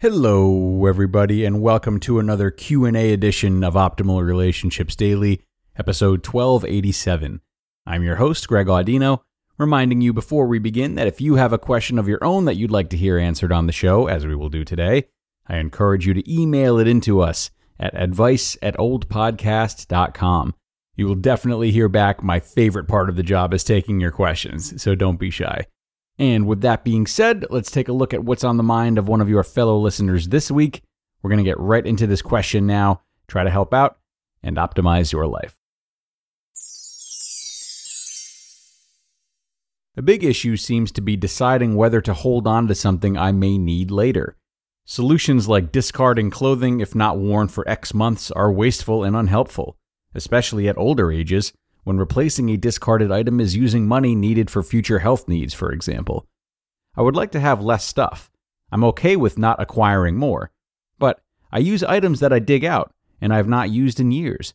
Hello everybody and welcome to another Q&A edition of Optimal Relationships Daily, episode 1287. I'm your host Greg Audino, reminding you before we begin that if you have a question of your own that you'd like to hear answered on the show as we will do today, I encourage you to email it into us at advice at oldpodcast.com. You will definitely hear back. My favorite part of the job is taking your questions, so don't be shy. And with that being said, let's take a look at what's on the mind of one of your fellow listeners this week. We're going to get right into this question now, try to help out, and optimize your life. A big issue seems to be deciding whether to hold on to something I may need later. Solutions like discarding clothing if not worn for X months are wasteful and unhelpful, especially at older ages when replacing a discarded item is using money needed for future health needs, for example. I would like to have less stuff. I'm okay with not acquiring more, but I use items that I dig out and I have not used in years.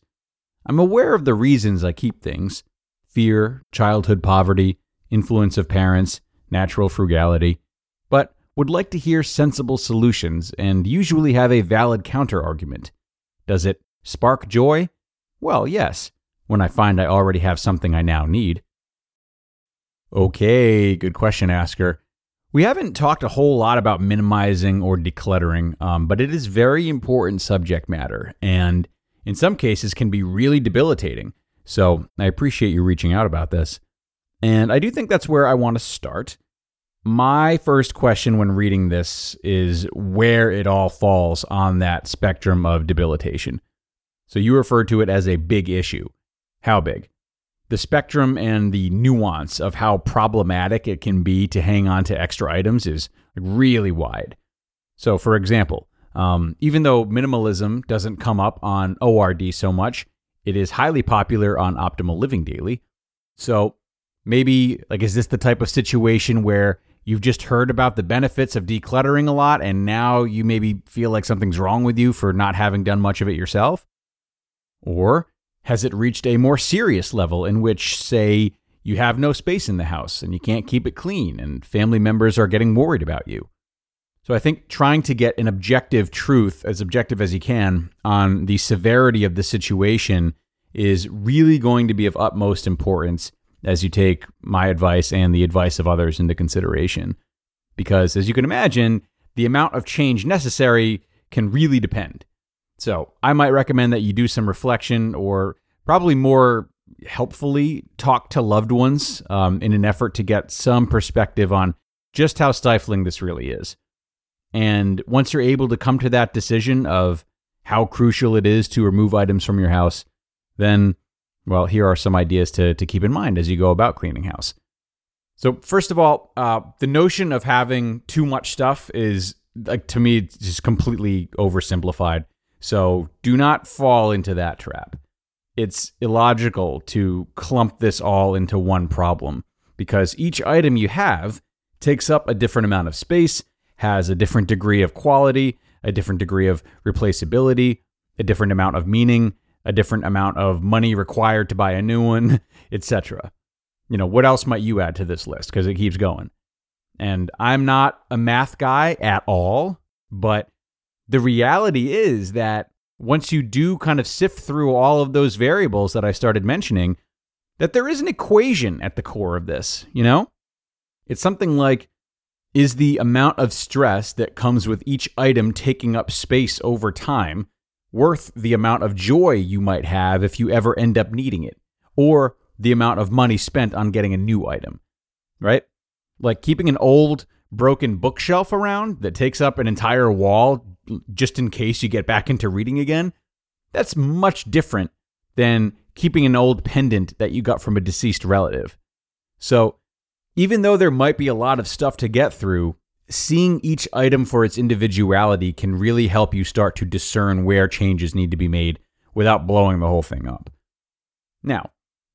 I'm aware of the reasons I keep things fear, childhood poverty, influence of parents, natural frugality, but would like to hear sensible solutions and usually have a valid counter argument. Does it spark joy? Well, yes when I find I already have something I now need? Okay, good question, asker. We haven't talked a whole lot about minimizing or decluttering, um, but it is very important subject matter, and in some cases can be really debilitating. So I appreciate you reaching out about this. And I do think that's where I want to start. My first question when reading this is where it all falls on that spectrum of debilitation. So you refer to it as a big issue. How big? The spectrum and the nuance of how problematic it can be to hang on to extra items is really wide. So, for example, um, even though minimalism doesn't come up on ORD so much, it is highly popular on Optimal Living Daily. So, maybe, like, is this the type of situation where you've just heard about the benefits of decluttering a lot and now you maybe feel like something's wrong with you for not having done much of it yourself? Or has it reached a more serious level in which, say, you have no space in the house and you can't keep it clean and family members are getting worried about you? So I think trying to get an objective truth, as objective as you can, on the severity of the situation is really going to be of utmost importance as you take my advice and the advice of others into consideration. Because as you can imagine, the amount of change necessary can really depend. So I might recommend that you do some reflection or probably more helpfully talk to loved ones um, in an effort to get some perspective on just how stifling this really is. And once you're able to come to that decision of how crucial it is to remove items from your house, then, well, here are some ideas to, to keep in mind as you go about cleaning house. So, first of all, uh, the notion of having too much stuff is, like, to me, just completely oversimplified. So do not fall into that trap. It's illogical to clump this all into one problem because each item you have takes up a different amount of space, has a different degree of quality, a different degree of replaceability, a different amount of meaning, a different amount of money required to buy a new one, etc. You know, what else might you add to this list because it keeps going. And I'm not a math guy at all, but the reality is that once you do kind of sift through all of those variables that I started mentioning, that there is an equation at the core of this, you know? It's something like is the amount of stress that comes with each item taking up space over time worth the amount of joy you might have if you ever end up needing it, or the amount of money spent on getting a new item, right? Like keeping an old, broken bookshelf around that takes up an entire wall just in case you get back into reading again, that's much different than keeping an old pendant that you got from a deceased relative. So, even though there might be a lot of stuff to get through, seeing each item for its individuality can really help you start to discern where changes need to be made without blowing the whole thing up. Now,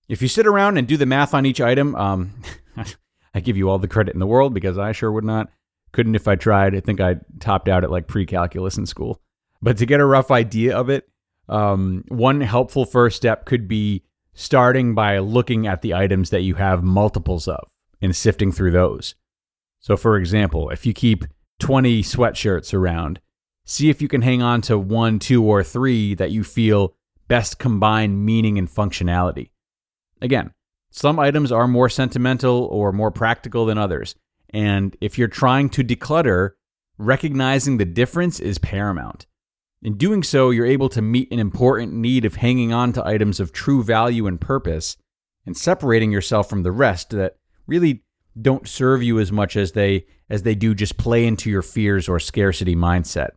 if you sit around and do the math on each item, um, I give you all the credit in the world because I sure would not. Couldn't if I tried. I think I topped out at like pre calculus in school. But to get a rough idea of it, um, one helpful first step could be starting by looking at the items that you have multiples of and sifting through those. So, for example, if you keep 20 sweatshirts around. See if you can hang on to one, two, or three that you feel best combine meaning and functionality. Again, some items are more sentimental or more practical than others. And if you're trying to declutter, recognizing the difference is paramount. In doing so, you're able to meet an important need of hanging on to items of true value and purpose and separating yourself from the rest that really don't serve you as much as they as they do just play into your fears or scarcity mindset.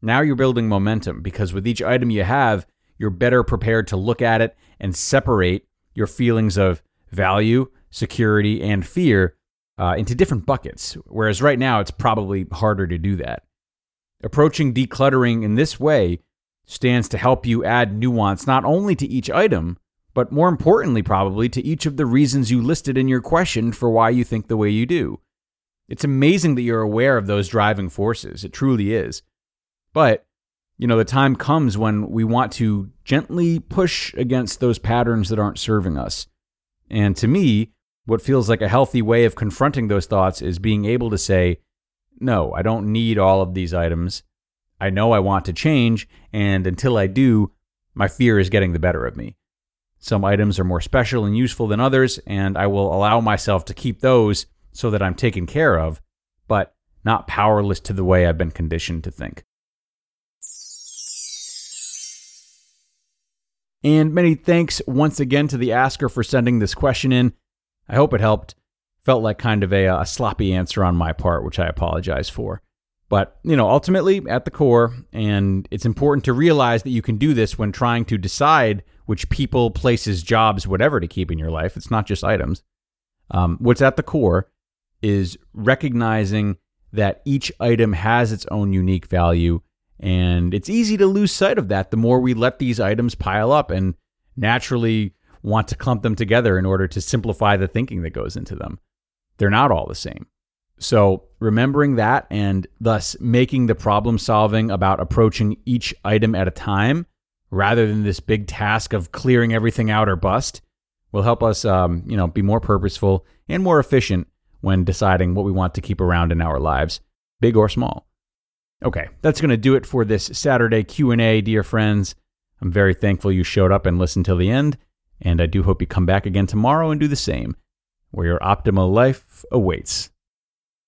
Now you're building momentum because with each item you have, you're better prepared to look at it and separate your feelings of value, security, and fear uh, into different buckets. Whereas right now, it's probably harder to do that. Approaching decluttering in this way stands to help you add nuance not only to each item, but more importantly, probably to each of the reasons you listed in your question for why you think the way you do. It's amazing that you're aware of those driving forces. It truly is. But, you know, the time comes when we want to gently push against those patterns that aren't serving us. And to me, what feels like a healthy way of confronting those thoughts is being able to say, no, I don't need all of these items. I know I want to change, and until I do, my fear is getting the better of me. Some items are more special and useful than others, and I will allow myself to keep those so that I'm taken care of, but not powerless to the way I've been conditioned to think. And many thanks once again to the asker for sending this question in. I hope it helped. Felt like kind of a, a sloppy answer on my part, which I apologize for. But, you know, ultimately at the core, and it's important to realize that you can do this when trying to decide which people, places, jobs, whatever to keep in your life. It's not just items. Um, what's at the core is recognizing that each item has its own unique value. And it's easy to lose sight of that the more we let these items pile up and naturally want to clump them together in order to simplify the thinking that goes into them. They're not all the same. So, remembering that and thus making the problem solving about approaching each item at a time rather than this big task of clearing everything out or bust will help us, um, you know, be more purposeful and more efficient when deciding what we want to keep around in our lives, big or small. Okay, that's going to do it for this Saturday Q&A, dear friends. I'm very thankful you showed up and listened till the end, and I do hope you come back again tomorrow and do the same, where your optimal life awaits.